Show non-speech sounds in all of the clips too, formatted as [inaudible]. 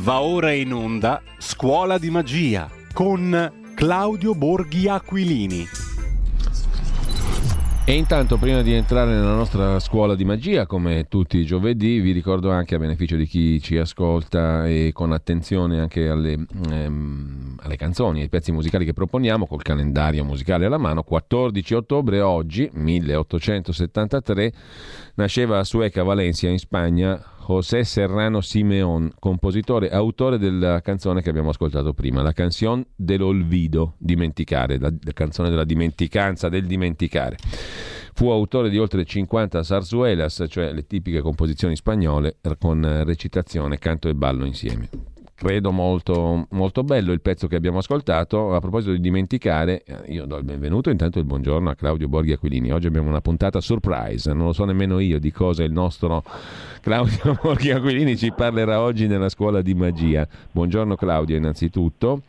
Va ora in onda Scuola di Magia con Claudio Borghi Aquilini. E intanto, prima di entrare nella nostra scuola di magia, come tutti i giovedì, vi ricordo anche a beneficio di chi ci ascolta e con attenzione anche alle, ehm, alle canzoni, ai pezzi musicali che proponiamo, col calendario musicale alla mano, 14 ottobre oggi, 1873, nasceva a Sueca, Valencia, in Spagna, José Serrano Simeón, compositore e autore della canzone che abbiamo ascoltato prima, la canzone dell'olvido, dimenticare, la, la canzone della dimenticanza, del dimenticare. Fu autore di oltre 50 zarzuelas, cioè le tipiche composizioni spagnole con recitazione, canto e ballo insieme credo molto, molto bello il pezzo che abbiamo ascoltato. A proposito di dimenticare, eh, io do il benvenuto intanto il buongiorno a Claudio Borghi Aquilini. Oggi abbiamo una puntata surprise, non lo so nemmeno io di cosa il nostro Claudio [laughs] Borghi Aquilini ci parlerà oggi nella scuola di magia. Buongiorno Claudio innanzitutto.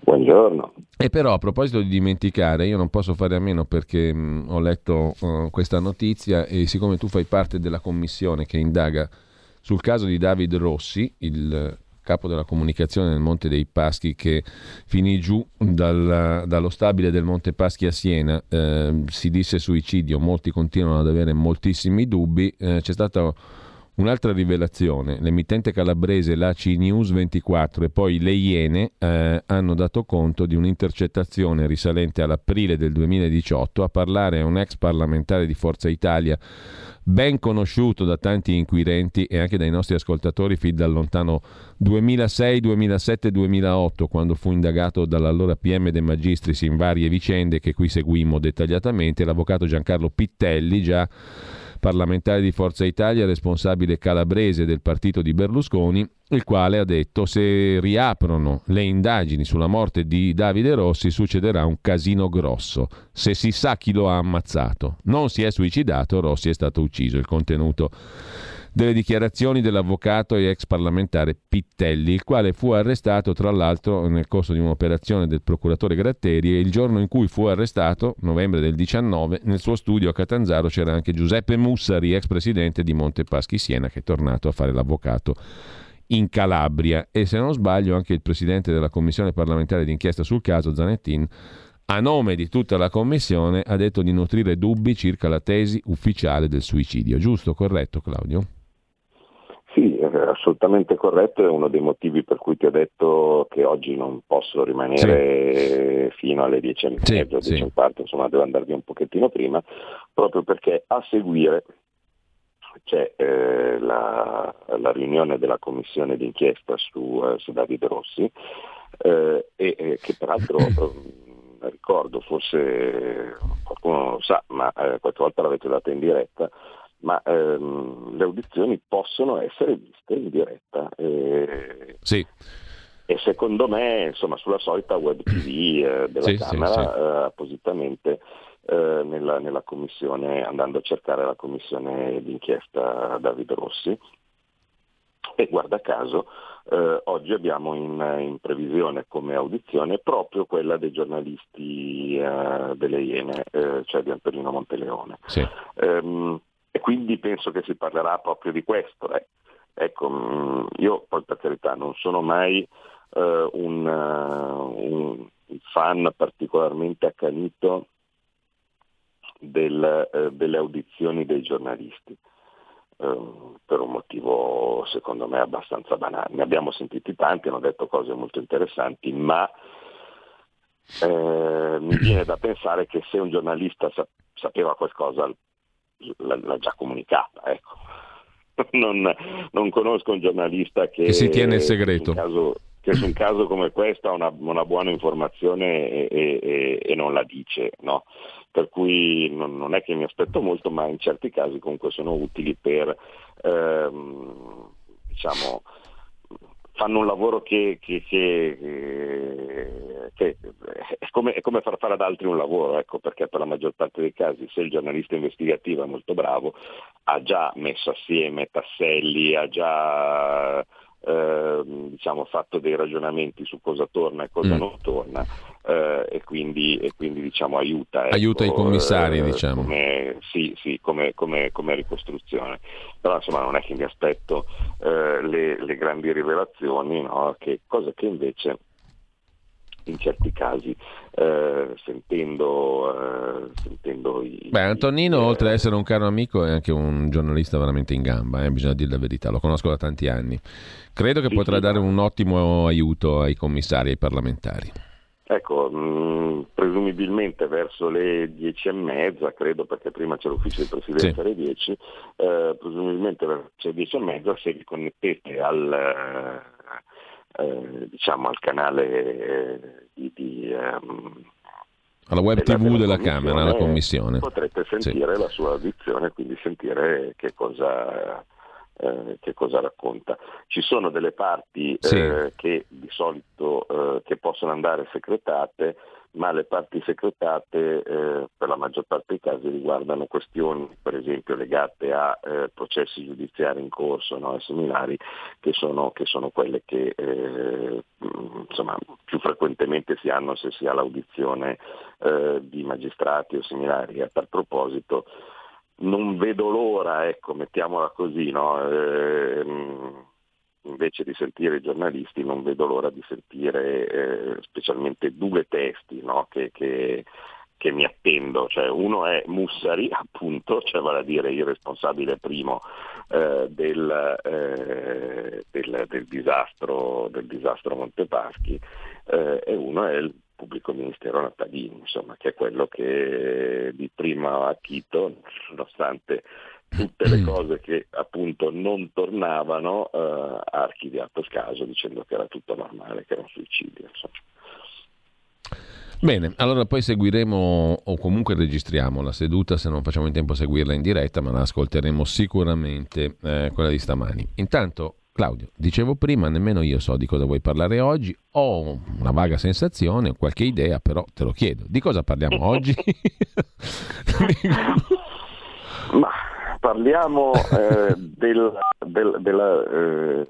Buongiorno. E però a proposito di dimenticare, io non posso fare a meno perché mh, ho letto uh, questa notizia e siccome tu fai parte della commissione che indaga sul caso di David Rossi, il capo della comunicazione nel Monte dei Paschi che finì giù dal, dallo stabile del Monte Paschi a Siena, eh, si disse suicidio, molti continuano ad avere moltissimi dubbi, eh, c'è stata Un'altra rivelazione, l'emittente calabrese l'ACI News 24 e poi le Iene eh, hanno dato conto di un'intercettazione risalente all'aprile del 2018 a parlare a un ex parlamentare di Forza Italia ben conosciuto da tanti inquirenti e anche dai nostri ascoltatori fin dal lontano 2006, 2007, 2008, quando fu indagato dall'allora PM De Magistris in varie vicende che qui seguimmo dettagliatamente, l'avvocato Giancarlo Pittelli, già parlamentare di Forza Italia, responsabile calabrese del partito di Berlusconi, il quale ha detto se riaprono le indagini sulla morte di Davide Rossi succederà un casino grosso. Se si sa chi lo ha ammazzato, non si è suicidato, Rossi è stato ucciso. Il contenuto delle dichiarazioni dell'avvocato e ex parlamentare Pittelli, il quale fu arrestato tra l'altro nel corso di un'operazione del procuratore Gratteri e il giorno in cui fu arrestato, novembre del 19, nel suo studio a Catanzaro c'era anche Giuseppe Mussari, ex presidente di Montepaschi Siena, che è tornato a fare l'avvocato in Calabria e se non sbaglio anche il presidente della commissione parlamentare d'inchiesta sul caso Zanettin a nome di tutta la commissione ha detto di nutrire dubbi circa la tesi ufficiale del suicidio. Giusto, corretto Claudio? Sì, è assolutamente corretto, è uno dei motivi per cui ti ho detto che oggi non posso rimanere sì. fino alle 10 e mezza, sì, 10 sì. parte, insomma devo andare via un pochettino prima, proprio perché a seguire c'è eh, la, la, riunione della commissione d'inchiesta su, eh, su Davide Rossi eh, e che peraltro [laughs] ricordo, forse qualcuno lo sa, ma eh, qualche volta l'avete data in diretta, ma ehm, le audizioni possono essere viste in diretta. Eh, sì. E secondo me, insomma, sulla solita web TV eh, della sì, Camera, sì. Eh, appositamente eh, nella, nella, commissione, andando a cercare la commissione d'inchiesta Davide Rossi. E guarda caso, eh, oggi abbiamo in, in, previsione come audizione proprio quella dei giornalisti eh, delle Iene, cioè di Antonino Monteleone. Sì. Ehm, e quindi penso che si parlerà proprio di questo. Eh. Ecco, mm, io poi per carità non sono mai uh, un, uh, un, fan particolarmente accanito del, uh, delle audizioni dei giornalisti, per un motivo secondo me abbastanza banale. Ne abbiamo sentiti tanti, hanno detto cose molto interessanti, ma mi viene da pensare che se un giornalista sa- sapeva qualcosa l'ha già comunicata. Ecco. [laughs] Non, non, conosco un giornalista che, che si tiene il segreto. Caso, che su un caso come questo ha una, una buona informazione e, e, e, non la dice. No? Per cui non, non, è che mi aspetto molto, ma in certi casi comunque sono utili per ehm, diciamo, fanno un lavoro che, che, che, che è, come, è, come, far fare ad altri un lavoro, ecco, perché per la maggior parte dei casi se il giornalista investigativo è molto bravo ha già messo assieme tasselli, ha già eh, diciamo, fatto dei ragionamenti su cosa torna e cosa mm. non torna eh, e quindi, e quindi diciamo, aiuta. Ecco, aiuta i commissari, eh, diciamo. Come, sì, sì, come, come, come, ricostruzione. Però insomma non è che mi aspetto eh, le, le, grandi rivelazioni, no? che, cosa che invece in certi casi eh, sentendo, eh, sentendo i... Beh, Antonino, oltre ad essere un caro amico, è anche un giornalista veramente in gamba, eh, bisogna dire la verità, lo conosco da tanti anni. Credo che sì, potrà sì, dare un ottimo aiuto ai commissari e ai parlamentari. Ecco, mh, mm, presumibilmente verso le dieci e mezza, credo perché prima c'è l'ufficio di presidenza sì. alle dieci, eh, presumibilmente verso le dieci e mezza se vi connettete al, eh, diciamo al canale eh, di... di um, alla web della, tv della, della Camera, alla Commissione. Potrete sentire sì. la sua audizione, quindi sentire che cosa eh, che cosa racconta. Ci sono delle parti sì. eh, che di solito eh, che possono andare secretate, ma le parti secretate eh, per la maggior parte dei casi riguardano questioni per esempio legate a eh, processi giudiziari in corso no, e similari che sono, che sono quelle che insomma, più frequentemente si hanno se si ha l'audizione di magistrati o similari. A tal proposito non vedo l'ora, ecco, mettiamola così, no? eh, invece di sentire i giornalisti non vedo l'ora di sentire eh, specialmente due testi no? che, che, che, mi attendo, cioè, uno è Mussari [laughs] appunto, cioè vale a dire il responsabile primo eh, del, eh, del, del, disastro, del disastro Montepaschi eh, e uno è il pubblico ministero Natalini, insomma, che è quello che di prima a Chito, nonostante tutte le [clears throat] cose che appunto non tornavano, eh, ha archiviato il caso dicendo che era tutto normale, che era un suicidio. Insomma. Bene, allora poi seguiremo o comunque registriamo la seduta se non facciamo in tempo a seguirla in diretta, ma la ascolteremo sicuramente eh, quella di stamani. Intanto Claudio, dicevo prima, nemmeno io so di cosa vuoi parlare oggi, ho una vaga sensazione, qualche idea, però te lo chiedo. Di cosa parliamo [laughs] oggi? Ma parliamo eh, del, del, della, eh,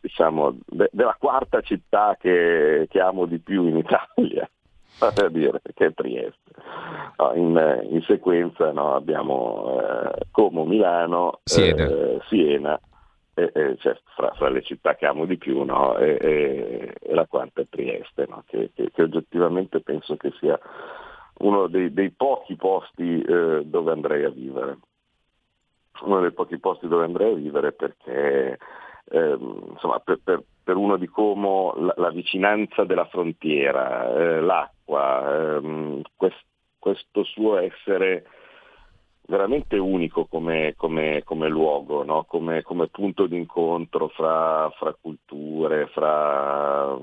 diciamo, de, della quarta città che, che, amo di più in Italia, [laughs] dire, che è Trieste. No, in, in, sequenza no, abbiamo eh, Como, Milano, Siena, eh, Siena e, e, cioè, fra, fra, le città che amo di più no? e, e, la quarta è Trieste, no? che, che, che, oggettivamente penso che sia uno dei, dei pochi posti eh, dove andrei a vivere. Uno dei pochi posti dove andrei a vivere perché eh, insomma, per, per, per, uno di Como la, la vicinanza della frontiera, eh, l'acqua, ehm, quest, questo suo essere veramente unico come, come, come luogo, no? come, come, punto di incontro fra, fra culture, fra,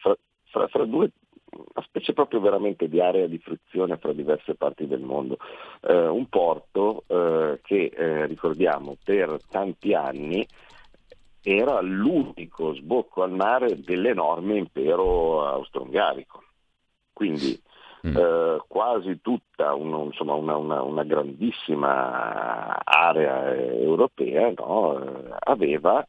fra, fra, due, una specie proprio veramente di area di frizione fra diverse parti del mondo. Eh, un porto eh, che, eh, ricordiamo, per tanti anni era l'unico sbocco al mare dell'enorme impero austro-ungarico. Quindi mm. eh, quasi tutta un, insomma, una, una, una, grandissima area europea no, eh, aveva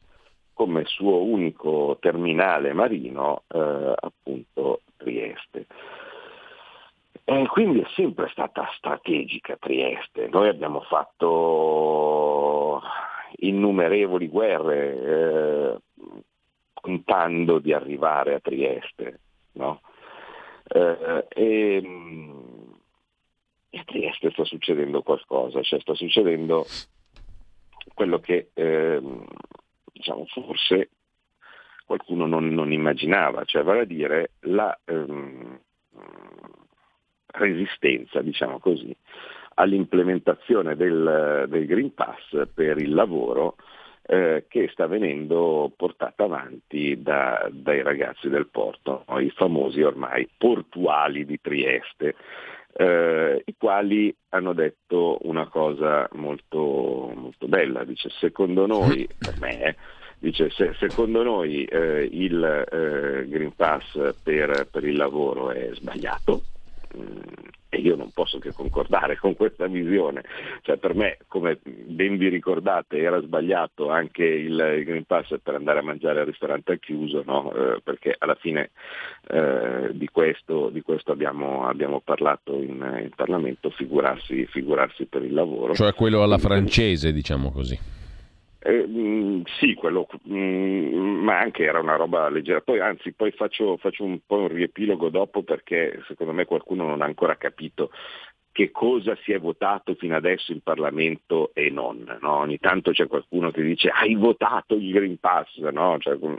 come suo unico terminale marino eh, appunto Trieste. E quindi è sempre stata strategica Trieste. Noi abbiamo fatto innumerevoli guerre eh, contando di arrivare a Trieste. No? Eh, e, a Trieste sta succedendo qualcosa, cioè sta succedendo quello che eh, diciamo, forse qualcuno non, non, immaginava, cioè vale a dire la ehm, resistenza, diciamo così, all'implementazione del, del Green Pass per il lavoro eh, che sta venendo portata avanti da, dai ragazzi del porto, no? i famosi ormai portuali di Trieste, eh, i quali hanno detto una cosa molto, molto bella, dice secondo noi, per me, eh, dice se, secondo noi eh, il eh, Green Pass per, per, il lavoro è sbagliato, mm, io non posso che concordare con questa visione. Cioè, per me, come ben vi ricordate, era sbagliato anche il, Green Pass per andare a mangiare al ristorante al chiuso, no? eh, perché alla fine eh, di questo, di questo abbiamo, abbiamo, parlato in, in Parlamento, figurarsi, figurarsi per il lavoro. Cioè quello alla francese, diciamo così. Eh, mm, sì, quello, mh, mm, ma anche era una roba leggera. Poi, anzi, poi faccio, faccio, un po' un riepilogo dopo perché secondo me qualcuno non ha ancora capito che cosa si è votato fino adesso in Parlamento e non. No? Ogni tanto c'è qualcuno che dice hai votato il Green Pass, no? cioè, mm,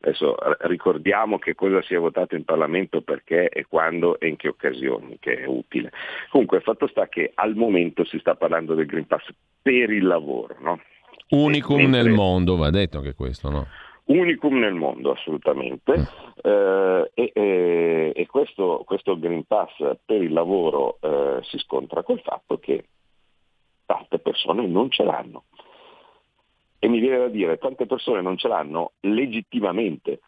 adesso ricordiamo che cosa si è votato in Parlamento perché e quando e in che occasioni, che è utile. Comunque il fatto sta che al momento si sta parlando del Green Pass per il lavoro, no? Unicum mentre... nel mondo, va detto anche questo, no? Unicum nel mondo, assolutamente. Mm. Eh, e, e, questo, questo, Green Pass per il lavoro eh, si scontra col fatto che tante persone non ce l'hanno. E mi viene da dire, tante persone non ce l'hanno legittimamente.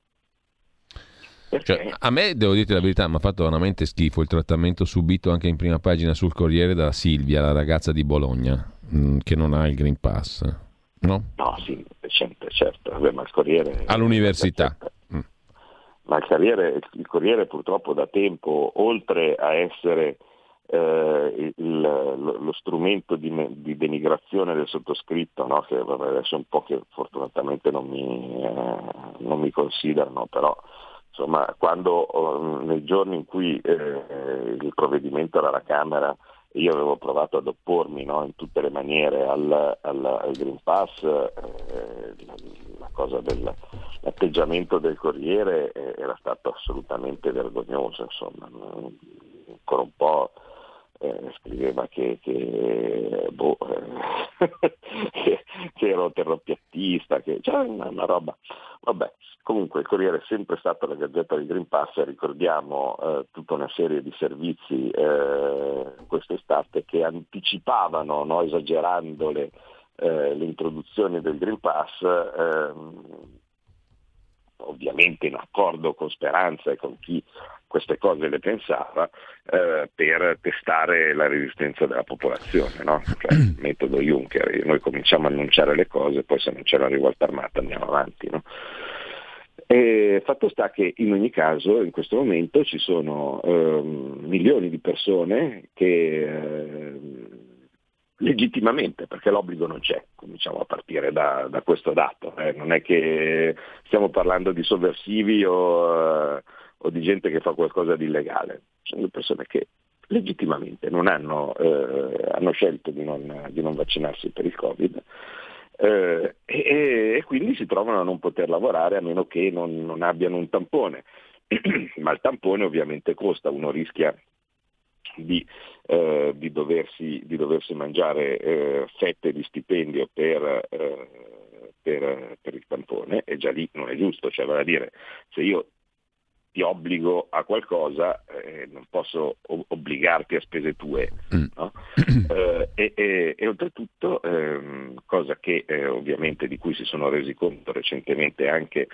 Cioè, a me, devo dirti la verità, mi ha fatto veramente schifo il trattamento subito anche in prima pagina sul Corriere da Silvia, la ragazza di Bologna, mm, che non ha il Green Pass no? No, sì, recente, certo. Vabbè, ma il Corriere... All'università. Mm. Ma il Corriere, il Corriere purtroppo da tempo, oltre a essere eh, il, lo, lo, strumento di, di, denigrazione del sottoscritto, no? che vabbè, adesso è un po' che fortunatamente non mi, eh, non mi considerano, però insomma quando oh, nei giorni in cui eh, il provvedimento era alla Camera io avevo provato ad oppormi no, in tutte le maniere al, al, al Green Pass, eh, la, la, cosa dell'atteggiamento del Corriere eh, era stato assolutamente vergognoso, insomma, ancora un po' eh, scriveva che, che, boh, [laughs] che, che, ero terropiattista, che cioè una, una roba, vabbè, Comunque il Corriere è sempre stato la gazzetta del Green Pass, ricordiamo eh, tutta una serie di servizi eh, quest'estate che anticipavano, no, esagerando le, eh, l'introduzione del Green Pass, ehm, ovviamente in accordo con Speranza e con chi queste cose le pensava, eh, per testare la resistenza della popolazione, no? cioè, [clears throat] metodo Juncker, noi cominciamo a annunciare le cose, poi se non c'è la rivolta armata andiamo avanti. No? E fatto sta che in ogni caso in questo momento ci sono eh, milioni di persone che eh, legittimamente, perché l'obbligo non c'è, cominciamo a partire da, da questo dato, eh. non è che stiamo parlando di sovversivi o, eh, o, di gente che fa qualcosa di illegale, sono persone che legittimamente non hanno, eh, hanno scelto di non, di non vaccinarsi per il Covid eh, e, e, quindi si trovano a non poter lavorare a meno che non, non abbiano un tampone. [clears throat] Ma il tampone ovviamente costa, uno rischia di, eh, di, doversi, di doversi, mangiare eh, fette di stipendio per, eh, per, per, il tampone e già lì non è giusto, cioè vale a dire se io ti obbligo a qualcosa, eh, non posso obbligarti a spese tue. Mm. No? eh, e, e, e, oltretutto, ehm, cosa che eh, ovviamente di cui si sono resi conto recentemente anche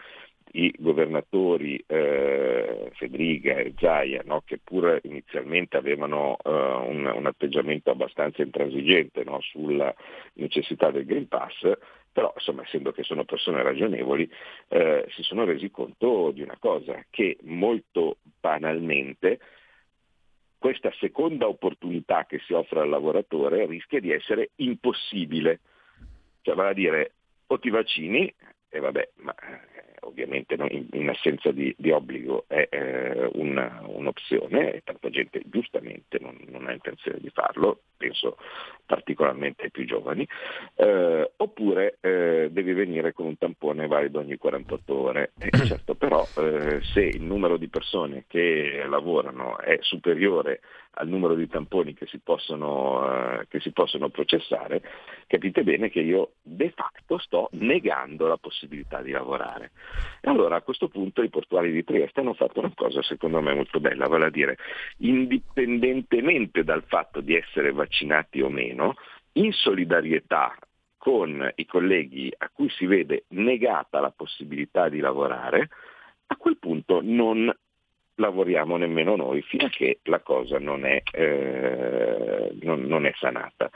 i governatori eh, Fedriga e Zaia, no, che pur inizialmente avevano uh, un, un, atteggiamento abbastanza intransigente no, sulla necessità del Green Pass, però insomma, essendo che sono persone ragionevoli, eh, si sono resi conto di una cosa, che molto banalmente questa seconda opportunità che si offre al lavoratore rischia di essere impossibile. Cioè, vale a dire, o ti vaccini, e vabbè, ma ovviamente in, in assenza di, di, obbligo è eh, una, un'opzione e tanta gente giustamente non, non, ha intenzione di farlo, penso particolarmente ai più giovani, eh, oppure eh, devi venire con un tampone valido ogni 48 ore. E [clears throat] certo però eh, se il numero di persone che lavorano è superiore al numero di tamponi che si, possono, eh, che si possono processare, capite bene che io de facto sto negando la possibilità di lavorare. E allora a questo punto i portuali di Trieste hanno fatto una cosa secondo me molto bella, vale a dire, indipendentemente dal fatto di essere vaccinati o meno, in solidarietà con i colleghi a cui si vede negata la possibilità di lavorare, a quel punto non lavoriamo nemmeno noi fino a che la cosa non è, eh, non, non è sanata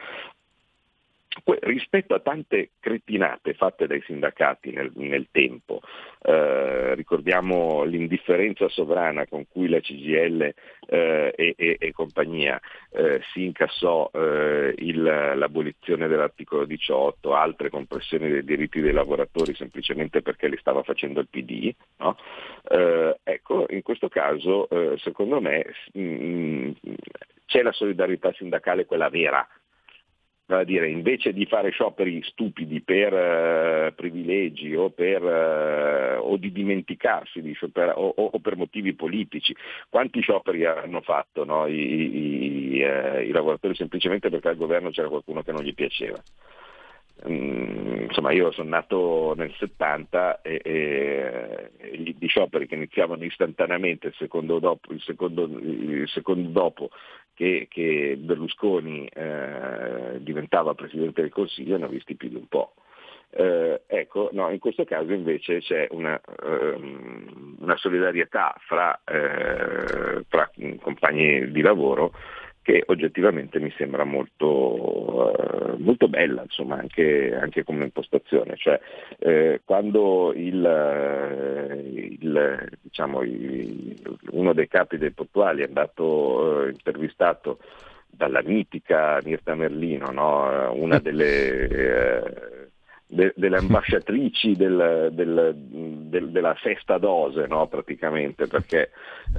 rispetto a tante cretinate fatte dai sindacati nel, nel tempo, eh, ricordiamo l'indifferenza sovrana con cui la CGL eh, e, e, e, compagnia eh, si incassò eh, il, l'abolizione dell'articolo 18, altre compressioni dei diritti dei lavoratori semplicemente perché li stava facendo il PD, no? Eh, ecco, in questo caso eh, secondo me mh, mm, c'è la solidarietà sindacale quella vera, vale dire, invece di fare scioperi stupidi per uh, privilegi o, per, uh, o, di dimenticarsi di sciopera, o, o, per motivi politici, quanti scioperi hanno fatto no? I, i, uh, i, lavoratori semplicemente perché al governo c'era qualcuno che non gli piaceva? Mm, insomma, io sono nato nel 70 e, e, e gli scioperi che iniziavano istantaneamente il secondo dopo, il secondo, il secondo dopo che, che Berlusconi eh, diventava Presidente del Consiglio ne ho visti più di un po'. Eh, ecco, no, in questo caso invece c'è una, ehm, una solidarietà fra, eh, fra compagni di lavoro che oggettivamente mi sembra molto, uh, molto bella, insomma, anche, anche, come impostazione. Cioè, eh, quando il, il, diciamo, il, uno dei capi dei portuali è andato uh, intervistato dalla mitica Mirta Merlino, no? una delle... [laughs] De, delle [laughs] ambasciatrici del, del, del, della sesta dose, no? praticamente, perché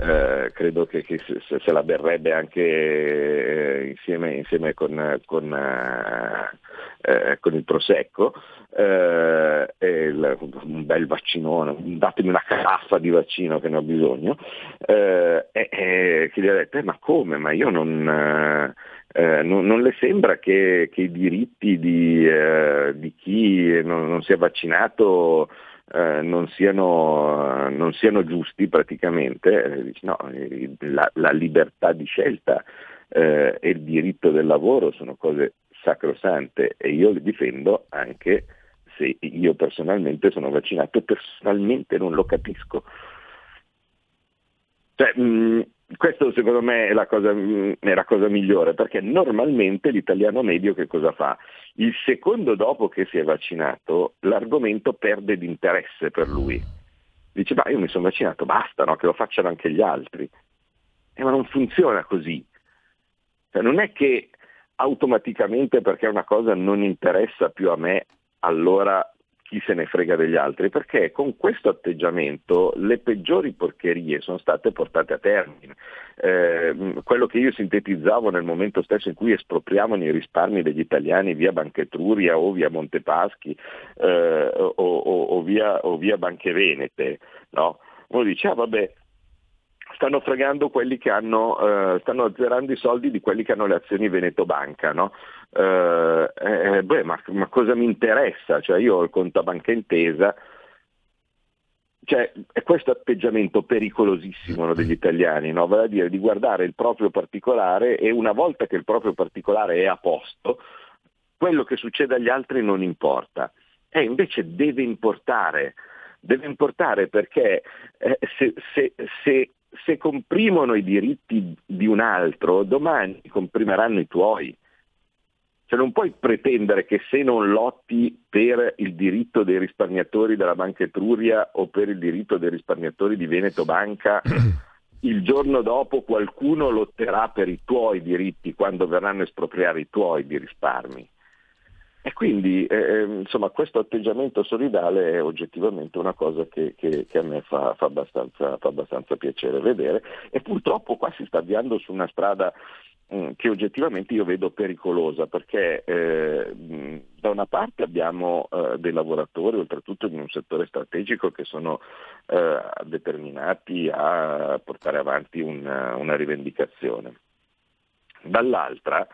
eh, credo che, che se, se, la berrebbe anche eh, insieme, insieme, con, con, eh, eh con il prosecco. Eh, il, un bel vaccinone, datemi una caraffa di vaccino che ne ho bisogno, eh, e, che gli ha detto, ma come? Ma io non eh, non, non, le sembra che, che i diritti di, eh, di chi non, non, si è vaccinato eh, non, siano, non, siano, giusti praticamente? Eh, no, la, la, libertà di scelta eh, e il diritto del lavoro sono cose sacrosante e io le difendo anche se io personalmente sono vaccinato e personalmente non lo capisco. Cioè, mh, mm, questo secondo me è la, cosa, è la, cosa, migliore, perché normalmente l'italiano medio che cosa fa? Il secondo dopo che si è vaccinato, l'argomento perde di interesse per lui. Dice, ma io mi sono vaccinato, basta, no? che lo facciano anche gli altri. Eh, ma non funziona così. Cioè, non è che automaticamente perché una cosa non interessa più a me, allora chi se ne frega degli altri, perché con questo atteggiamento le peggiori porcherie sono state portate a termine. Eh, quello che io sintetizzavo nel momento stesso in cui espropriavano i risparmi degli italiani via Banchetruria o via Montepaschi eh, o, o, o, via, o, via, Banche Venete, no? uno dice ah, vabbè stanno fregando quelli che hanno, eh, stanno azzerando i soldi di quelli che hanno le azioni Veneto Banca, no? Eh, eh, beh, ma, ma, cosa mi interessa? Cioè io ho il conto a banca intesa, cioè, è questo atteggiamento pericolosissimo no, degli italiani, no? vale a dire di guardare il proprio particolare e una volta che il proprio particolare è a posto, quello che succede agli altri non importa. E invece deve importare, deve importare perché eh, se, se, se, se comprimono i diritti di un altro, domani comprimeranno i tuoi. Cioè non puoi pretendere che se non lotti per il diritto dei risparmiatori della Banca Etruria o per il diritto dei risparmiatori di Veneto Banca, [clears throat] il giorno dopo qualcuno lotterà per i tuoi diritti quando verranno espropriare i tuoi di risparmi. E quindi eh, ehm, insomma, questo atteggiamento solidale è oggettivamente una cosa che, che, che a me fa, fa, abbastanza, fa, abbastanza, piacere vedere e purtroppo qua si sta avviando su una strada Mm, che oggettivamente io vedo pericolosa perché eh, mm, da una parte abbiamo eh, dei lavoratori, oltretutto in un settore strategico, che sono eh, determinati a portare avanti una, una rivendicazione. Dall'altra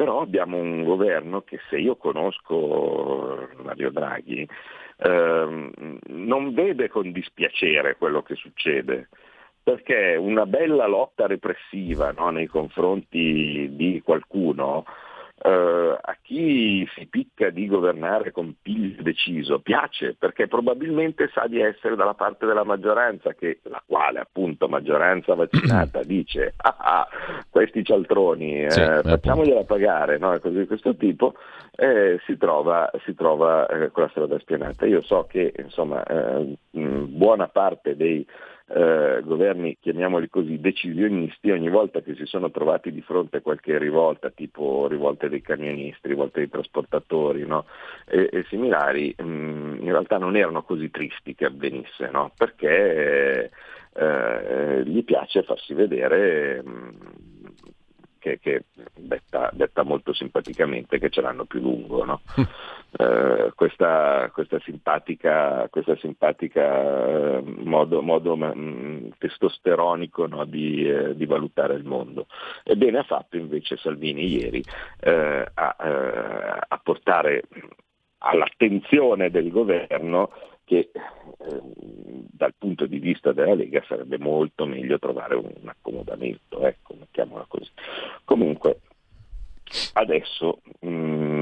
però abbiamo un governo che se io conosco Mario Draghi ehm, non vede con dispiacere quello che succede perché una bella lotta repressiva no, nei confronti di qualcuno Uh, a chi si picca di governare con piglio deciso piace perché probabilmente sa di essere dalla parte della maggioranza, che, la quale appunto maggioranza vaccinata [clears throat] dice ah, ah questi cialtroni eh, sì, facciamogliela pagare, no? cose di questo tipo, eh, si trova, si trova eh, con la strada spianata. Io so che insomma, eh, buona parte dei eh, governi, chiamiamoli così, decisionisti, ogni volta che si sono trovati di fronte a qualche rivolta, tipo rivolte dei camionisti, rivolte dei trasportatori no? e, e, similari, mh, mm, in realtà non erano così tristi che avvenisse, no? perché eh, gli piace farsi vedere. Mh, mm, che, che detta, detta, molto simpaticamente che ce l'hanno più lungo. No? [laughs] eh, questa, questa, simpatica, questa simpatica eh, modo, modo mm, testosteronico no, di, eh, di, valutare il mondo. Ebbene ha fatto invece Salvini ieri eh, a, eh, a portare all'attenzione del governo che eh, dal punto di vista della Lega sarebbe molto meglio trovare un, accomodamento, ecco, mettiamola così. Comunque, adesso mh, mm,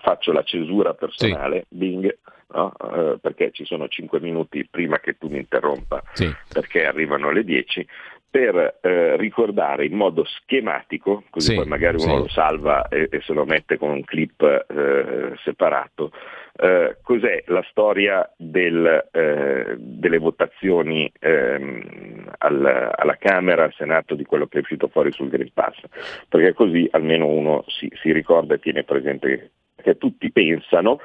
faccio la cesura personale, sì. Bing, no? uh, perché ci sono 5 minuti prima che tu mi interrompa, sì. perché arrivano le 10, per eh, ricordare in modo schematico, così sì, poi magari uno sì. lo salva e, e, se lo mette con un clip eh, separato, eh, cos'è la storia del, eh, delle votazioni ehm, al, alla Camera, al Senato di quello che è uscito fuori sul Green Pass, perché così almeno uno si, si ricorda e tiene presente che tutti pensano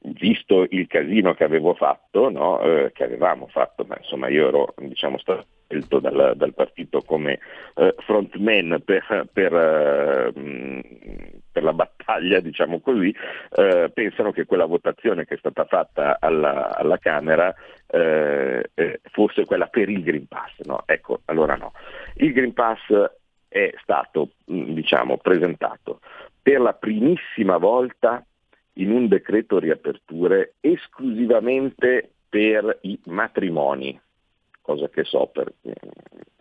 visto il casino che avevo fatto, no? eh, che avevamo fatto, ma insomma io ero diciamo, stato scelto dal, dal partito come eh, frontman per, per, eh, per, la battaglia, diciamo così, eh, pensano che quella votazione che è stata fatta alla, alla Camera eh, eh, fosse quella per il Green Pass. No? Ecco, allora no. Il Green Pass è stato diciamo, presentato per la primissima volta in un decreto riaperture esclusivamente per i matrimoni, cosa che so per eh,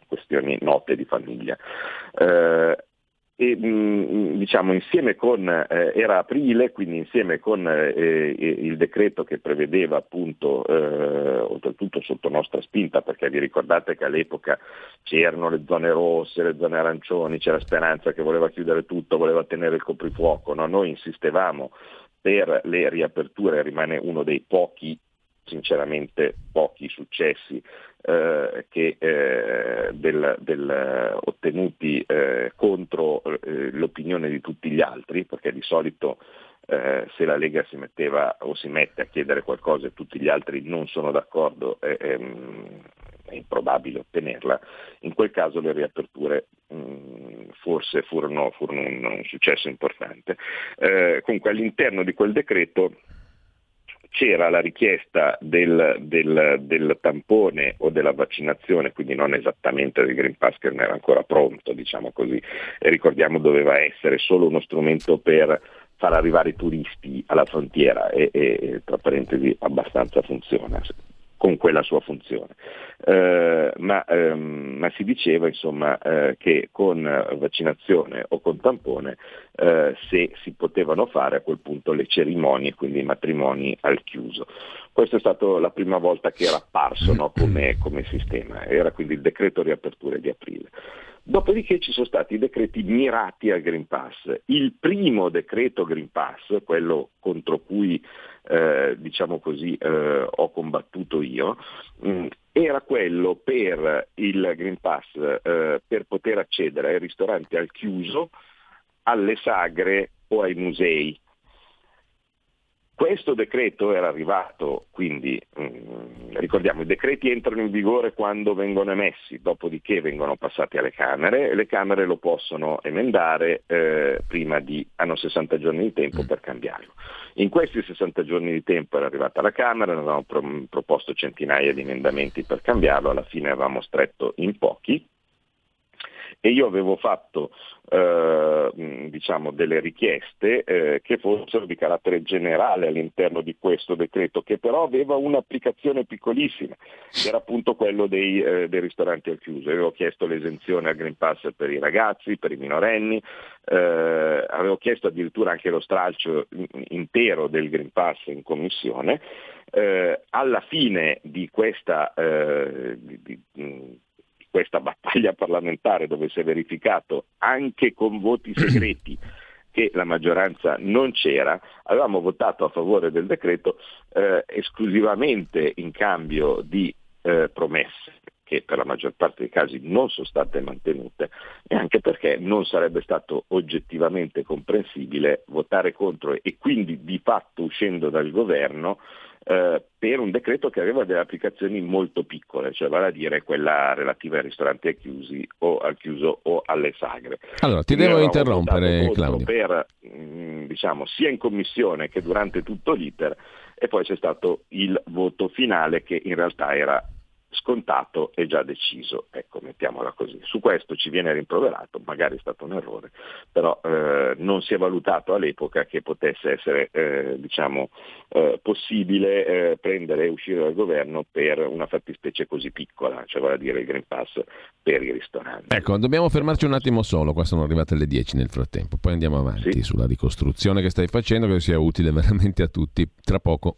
questioni note di famiglia. Eh, e mh, diciamo insieme con, eh, era aprile, quindi insieme con eh, il decreto che prevedeva appunto, eh, oltretutto sotto nostra spinta, perché vi ricordate che all'epoca c'erano le zone rosse, le zone arancioni, c'era Speranza che voleva chiudere tutto, voleva tenere il coprifuoco, no? noi insistevamo per le riaperture rimane uno dei pochi sinceramente pochi successi eh, che, eh, del, del, ottenuti eh, contro eh, l'opinione di tutti gli altri, perché di solito eh, se la Lega si metteva o si mette a chiedere qualcosa e tutti gli altri non sono d'accordo, ehm, è improbabile ottenerla, in quel caso le riaperture mh, mm, forse furono, furono un, un, successo importante. Eh, comunque all'interno di quel decreto c'era la richiesta del, del, del, tampone o della vaccinazione, quindi non esattamente del Green Pass che non era ancora pronto, diciamo così, e ricordiamo doveva essere solo uno strumento per far arrivare i turisti alla frontiera e, e tra parentesi abbastanza funziona con quella sua funzione. Eh, ma, ehm, ma, si diceva insomma, eh, che con vaccinazione o con tampone eh, se si potevano fare a quel punto le cerimonie, quindi i matrimoni al chiuso. Questa è stata la prima volta che era apparso no, come, come sistema, era quindi il decreto riaperture di aprile. Dopodiché ci sono stati i decreti mirati al Green Pass. Il primo decreto Green Pass, quello contro cui eh, diciamo così, eh, ho combattuto io, mh, mm, era quello per il Green Pass eh, per poter accedere ai ristoranti al chiuso, alle sagre o ai musei. Questo decreto era arrivato, quindi mh, mm, ricordiamo i decreti entrano in vigore quando vengono emessi, dopodiché vengono passati alle Camere e le Camere lo possono emendare eh, prima di, hanno 60 giorni di tempo per cambiarlo. In questi 60 giorni di tempo era arrivata la Camera, avevamo pro- proposto centinaia di emendamenti per cambiarlo, alla fine avevamo stretto in pochi e io avevo fatto eh, diciamo delle richieste eh, che fossero di carattere generale all'interno di questo decreto, che però aveva un'applicazione piccolissima, che era appunto quello dei, eh, dei ristoranti al chiuso. Avevo chiesto l'esenzione al Green Pass per i ragazzi, per i minorenni, eh, avevo chiesto addirittura anche lo stralcio intero del Green Pass in commissione. Eh, alla fine di questa, eh, di, di, questa battaglia parlamentare dove si è verificato anche con voti segreti [clears throat] che la maggioranza non c'era, avevamo votato a favore del decreto eh, esclusivamente in cambio di eh, promesse che per la maggior parte dei casi non sono state mantenute e anche perché non sarebbe stato oggettivamente comprensibile votare contro e quindi di fatto uscendo dal governo eh, per un decreto che aveva delle applicazioni molto piccole, cioè vale a dire quella relativa ai ristoranti chiusi o al chiuso o alle sagre. Allora, ti Quindi devo interrompere Claudio. Per, mm, diciamo, sia in commissione che durante tutto l'iter e poi c'è stato il voto finale che in realtà era scontato e già deciso, ecco, mettiamola così. Su questo ci viene rimproverato, magari è stato un errore, però eh, non si è valutato all'epoca che potesse essere eh, diciamo, eh, possibile eh, prendere e uscire dal governo per una fattispecie così piccola, cioè vale a dire il Green Pass per i ristoranti. Ecco, dobbiamo fermarci un attimo solo, qua sono arrivate le 10 nel frattempo, poi andiamo avanti sì. sulla ricostruzione che stai facendo, che sia utile [laughs] veramente a tutti. Tra poco.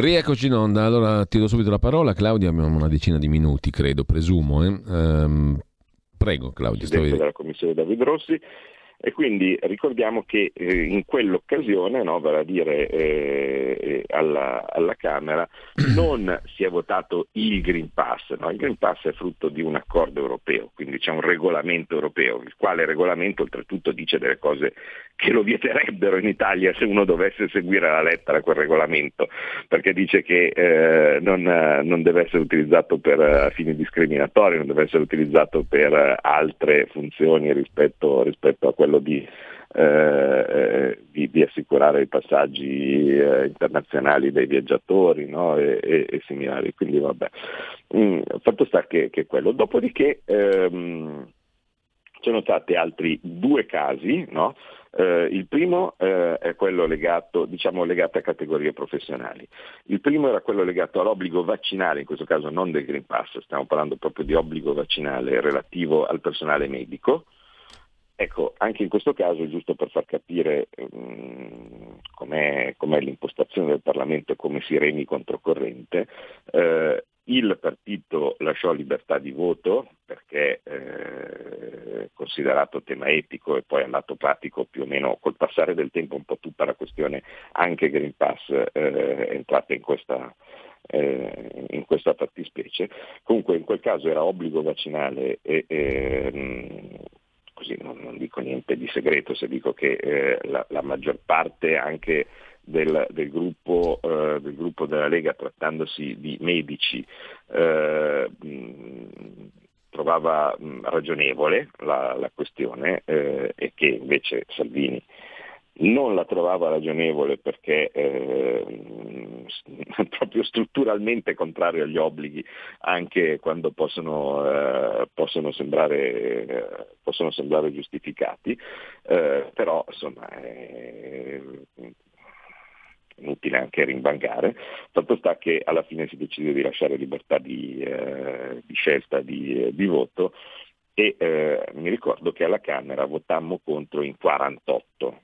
Rieccoci in onda, allora ti do subito la parola, Claudio, abbiamo una decina di minuti, credo, presumo. Eh? Um, prego Claudio. Presidente della Commissione David Rossi, e quindi ricordiamo che eh, in quell'occasione, no, vale a dire eh, eh alla, alla, Camera, [clears throat] non si è votato il Green Pass, no? il Green Pass è frutto di un accordo europeo, quindi c'è un regolamento europeo, il quale regolamento oltretutto dice delle cose che lo vieterebbero in Italia se uno dovesse seguire la lettera quel regolamento, perché dice che eh, non, non, deve essere utilizzato per uh, fini discriminatori, non deve essere utilizzato per uh, altre funzioni rispetto, rispetto a quello di, eh, eh, di, di assicurare i passaggi eh, internazionali dei viaggiatori no? e, e, e, similari. Quindi vabbè, mm, fatto sta che, che quello. Dopodiché ehm, sono stati altri due casi, no? Uh, il primo uh, è quello legato, diciamo, legato a categorie professionali. Il primo era quello legato all'obbligo vaccinale, in questo caso non del Green Pass, stiamo parlando proprio di obbligo vaccinale relativo al personale medico. Ecco, anche in questo caso, giusto per far capire um, com'è, com'è, l'impostazione del Parlamento e come si remi controcorrente, eh, il partito lasciò libertà di voto perché eh, considerato tema etico e poi andato pratico più o meno col passare del tempo un po' tutta la questione anche Green Pass eh, è entrata in questa, eh, in questa fattispecie. Comunque in quel caso era obbligo vaccinale e, e così non, non, dico niente di segreto se dico che eh, la, la, maggior parte anche del, del, gruppo, eh, del, gruppo, della Lega, trattandosi di medici, eh, trovava mh, ragionevole la, la questione eh, e che invece Salvini non la trovava ragionevole perché eh, [laughs] proprio strutturalmente contrario agli obblighi, anche quando possono, eh, possono, sembrare, eh, possono sembrare, giustificati, eh, però insomma è inutile anche rimbangare. Fatto sta che alla fine si decide di lasciare libertà di, eh, di scelta di, di, voto e eh, mi ricordo che alla Camera votammo contro in 48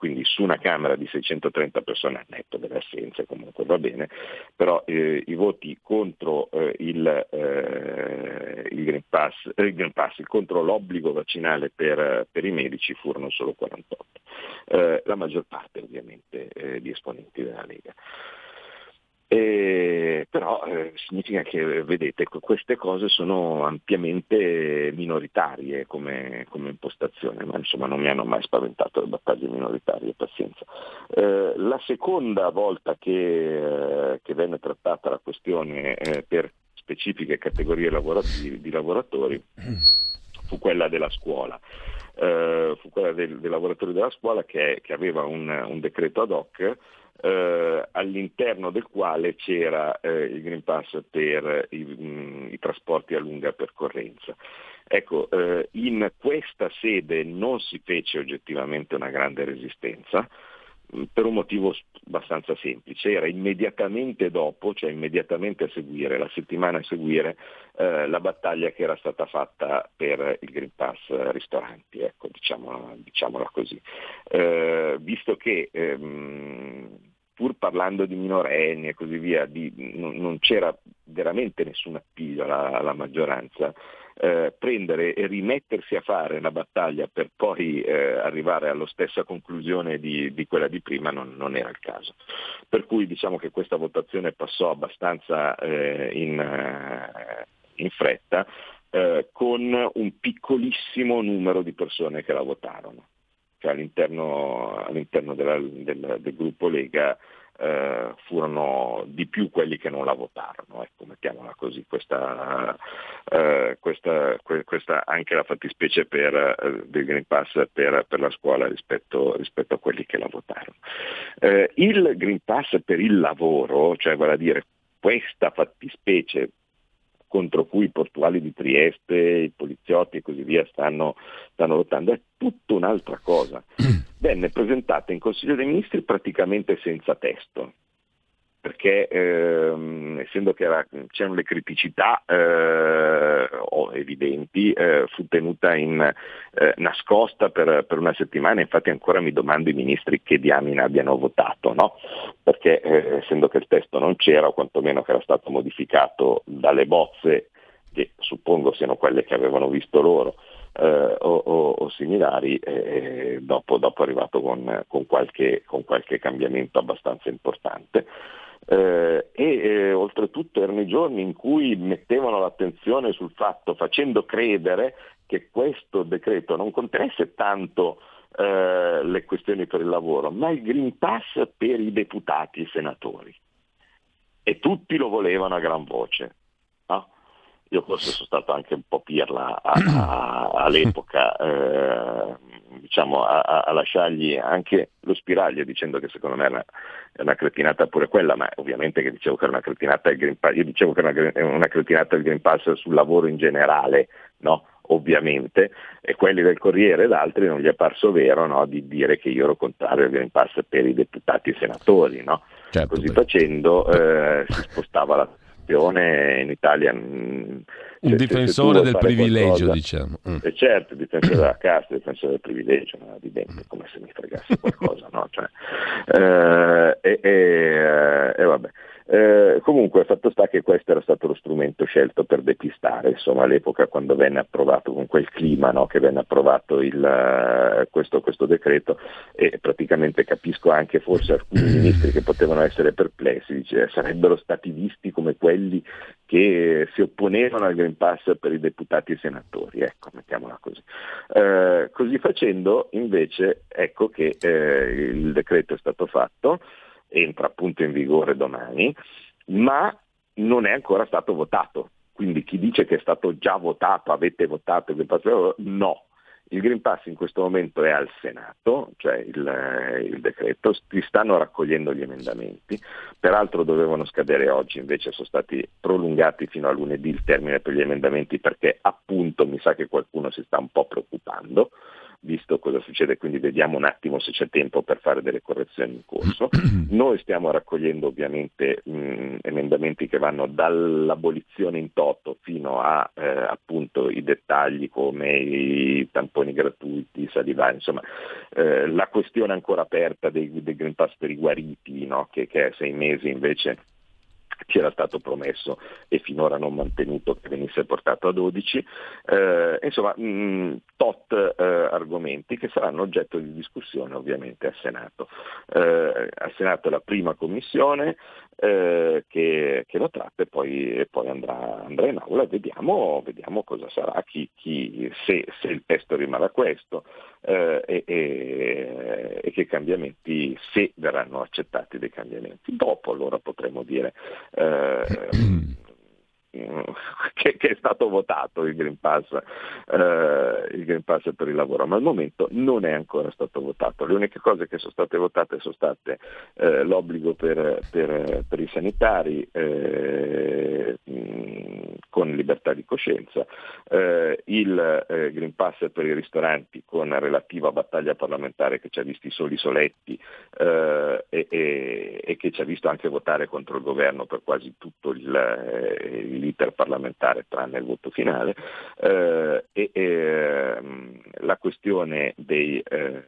quindi su una Camera di 630 persone al netto delle assenze comunque va bene, però eh, i voti contro eh, il, eh, il, Green Pass, eh, il, Green Pass, contro l'obbligo vaccinale per, per, i medici furono solo 48, eh, la maggior parte ovviamente eh, di esponenti della Lega. Eh, però eh, significa che, vedete, queste cose sono ampiamente minoritarie come, come, impostazione, ma insomma non mi hanno mai spaventato le battaglie minoritarie, pazienza. Eh, la seconda volta che, eh, che, venne trattata la questione eh, per specifiche categorie di lavoratori [clears throat] fu quella della scuola. Uh, fu quella dei, dei, lavoratori della scuola che, che aveva un, un, decreto ad hoc eh, all'interno del quale c'era eh, il Green Pass per i, mh, i, trasporti a lunga percorrenza. Ecco, eh, in questa sede non si fece oggettivamente una grande resistenza, per un motivo abbastanza semplice, era immediatamente dopo, cioè immediatamente a seguire, la settimana a seguire, eh, la battaglia che era stata fatta per il Green Pass ristoranti, ecco, diciamola, diciamola così. Eh, visto che ehm, pur parlando di minorenni e così via, di, non, non, c'era veramente nessun appiglio alla, alla maggioranza, eh, prendere e rimettersi a fare una battaglia per poi eh, arrivare alla stessa conclusione di, di quella di prima non, non, era il caso. Per cui diciamo che questa votazione passò abbastanza eh, in, eh, in, fretta eh, con un piccolissimo numero di persone che la votarono. Cioè all'interno, all'interno della, del, del gruppo Lega eh, furono di più quelli che non la votarono, ecco, mettiamola così, questa, eh, questa, questa anche la fattispecie per, eh, del Green Pass per, per la scuola rispetto, rispetto, a quelli che la votarono. Eh, il Green Pass per il lavoro, cioè vale a dire questa fattispecie contro cui i portuali di Trieste, i poliziotti e così via stanno, stanno lottando, è tutta un'altra cosa. Venne presentata in Consiglio dei Ministri praticamente senza testo perché ehm, essendo che era, c'erano le criticità eh, evidenti, eh, fu tenuta in, eh, nascosta per, per, una settimana, infatti ancora mi domando i ministri che diamine abbiano votato, no? perché eh, essendo che il testo non c'era, o quantomeno che era stato modificato dalle bozze, che suppongo siano quelle che avevano visto loro, eh, o, o, o, similari, eh, dopo, dopo, è arrivato con, con, qualche, con, qualche, cambiamento abbastanza importante. Eh, e eh, oltretutto erano i giorni in cui mettevano l'attenzione sul fatto, facendo credere che questo decreto non contenesse tanto eh, le questioni per il lavoro, ma il Green Pass per i deputati e i senatori. E tutti lo volevano a gran voce. Io forse sono stato anche un po' pirla a, a, [clears throat] all'epoca, eh, diciamo, a, a, lasciargli anche lo spiraglio dicendo che secondo me era una cretinata pure quella, ma ovviamente che dicevo che era una cretinata il Green Pass, io dicevo che era una, una cretinata il Green Pass sul lavoro in generale, no? ovviamente, e quelli del Corriere ed altri non gli è parso vero no? di dire che io ero contrario al Green Pass per i deputati e senatori. No? Certo, Così facendo eh, si spostava la in Italia. Mm, un difensore del privilegio, qualcosa, diciamo. Mm. E certo, difensore della casta, difensore del privilegio, no? evidente, come se mi fregasse qualcosa, no? Cioè, eh, e, e, eh, e vabbè. Eh, comunque fatto sta che questo era stato lo strumento scelto per depistare, insomma all'epoca quando venne approvato con quel clima no, che venne approvato il, uh, questo, questo, decreto e praticamente capisco anche forse alcuni [clears throat] ministri che potevano essere perplessi, dice, sarebbero stati visti come quelli che si opponevano al Green Pass per i deputati e i senatori, ecco, mettiamola così. Uh, così facendo invece ecco che uh, il decreto è stato fatto, entra appunto in vigore domani, ma non è ancora stato votato. Quindi chi dice che è stato già votato, avete votato il Green Pass, no. Il Green Pass in questo momento è al Senato, cioè il, il decreto, si stanno raccogliendo gli emendamenti, peraltro dovevano scadere oggi, invece sono stati prolungati fino a lunedì il termine per gli emendamenti perché appunto mi sa che qualcuno si sta un po' preoccupando, visto cosa succede, quindi vediamo un attimo se c'è tempo per fare delle correzioni in corso. [clears throat] Noi stiamo raccogliendo ovviamente mh, emendamenti che vanno dall'abolizione in toto fino a eh, appunto i dettagli come i tamponi gratuiti, i salivari, insomma eh, la questione ancora aperta dei, dei Green Pass per i guariti, no? che, che è sei mesi invece ci era stato promesso e finora non mantenuto che venisse portato a 12. Eh, insomma, mh, mm, tot eh, argomenti che saranno oggetto di discussione ovviamente al Senato. Eh, al Senato è la prima commissione eh, che, che, lo tratta e poi, poi andrà, andrà, in aula e vediamo, vediamo cosa sarà, chi, chi, se, se, il testo rimarrà questo eh, e, e, e, che cambiamenti, se verranno accettati dei cambiamenti. Dopo allora potremo dire eh, [clears throat] [laughs] che, che, è stato votato il Green, Pass, eh, il Green Pass per il lavoro, ma al momento non è ancora stato votato. Le uniche cose che sono state votate sono state eh, l'obbligo per, per, per, i sanitari eh, con libertà di coscienza, eh, il eh, Green Pass per i ristoranti con relativa battaglia parlamentare che ci ha visti soli soletti eh, e, e, e, che ci ha visto anche votare contro il governo per quasi tutto il, il l'iter parlamentare tranne il voto finale eh, e, e ehm, la questione dei, eh,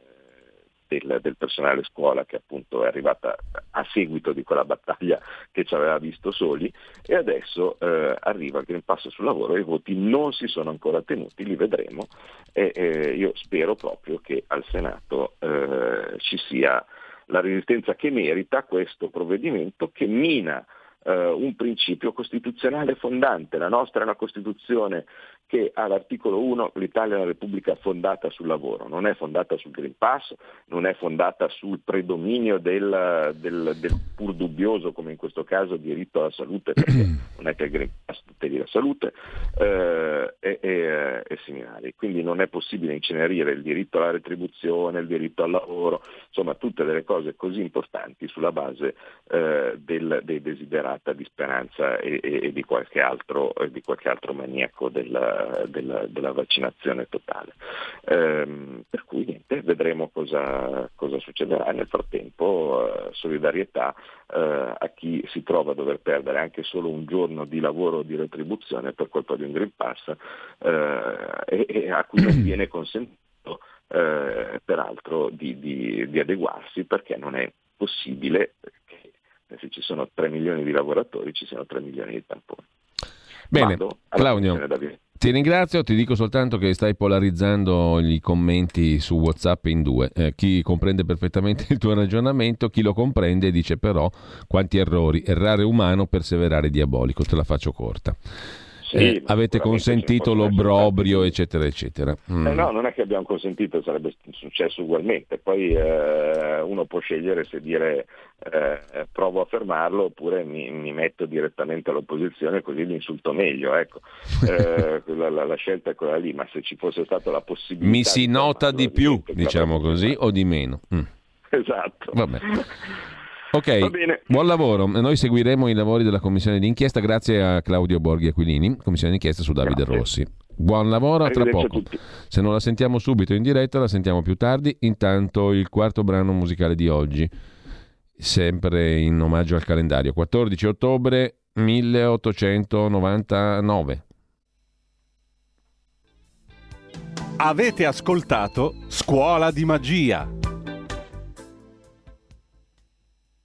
del, del, personale scuola che appunto è arrivata a seguito di quella battaglia che ci aveva visto soli e adesso eh, arriva il Green Pass sul lavoro e i voti non si sono ancora tenuti, li vedremo e io spero proprio che al Senato eh, ci sia la resistenza che merita questo provvedimento che mina eh, un principio costituzionale fondante. La nostra è una Costituzione che all'articolo 1 l'Italia è una Repubblica fondata sul lavoro, non è fondata sul Green Pass, non è fondata sul predominio del, del, del pur dubbioso, come in questo caso, diritto alla salute, perché [clears throat] non è che il Green Pass tuteli la salute, eh, e, e, e similari. Quindi non è possibile incenerire il diritto alla retribuzione, il diritto al lavoro, insomma tutte delle cose così importanti sulla base eh, del, dei desiderata di speranza e, e di, qualche altro, di, qualche altro, maniaco del, della, della vaccinazione totale. Ehm, per cui niente, vedremo cosa, cosa succederà. Nel frattempo eh, solidarietà eh, a chi si trova a dover perdere anche solo un giorno di lavoro o di retribuzione per colpa di un Green Pass eh, e, e, a cui non [clears throat] viene consentito eh, peraltro di, di, di adeguarsi perché non è possibile che se ci sono 3 milioni di lavoratori ci siano 3 milioni di tamponi. Bene, Claudio, ti ringrazio, ti dico soltanto che stai polarizzando i commenti su WhatsApp in due. Eh, chi comprende perfettamente [laughs] il tuo ragionamento, chi lo comprende dice però quanti errori, errare umano, perseverare diabolico. Te la faccio corta. Sì, eh, avete consentito l'obbrobrio, eccetera, eccetera. Mm. Eh no, non è che abbiamo consentito, sarebbe successo ugualmente. Poi eh, uno può scegliere se dire eh, provo a fermarlo oppure mi, mi, metto direttamente all'opposizione così li insulto meglio. Ecco. [laughs] Eh, la, la, la, scelta è quella lì, ma se ci fosse stata la possibilità... Mi si nota di più, diciamo così, o di meno. Mm. Esatto. Vabbè. [laughs] Ok, buon lavoro. Noi seguiremo i lavori della commissione d'inchiesta grazie a Claudio Borghi Aquilini, commissione d'inchiesta su Davide grazie. Rossi. Buon lavoro, a tra poco. Se non la sentiamo subito in diretta, la sentiamo più tardi. Intanto il quarto brano musicale di oggi, sempre in omaggio al calendario, 14 ottobre 1899. Avete ascoltato Scuola di Magia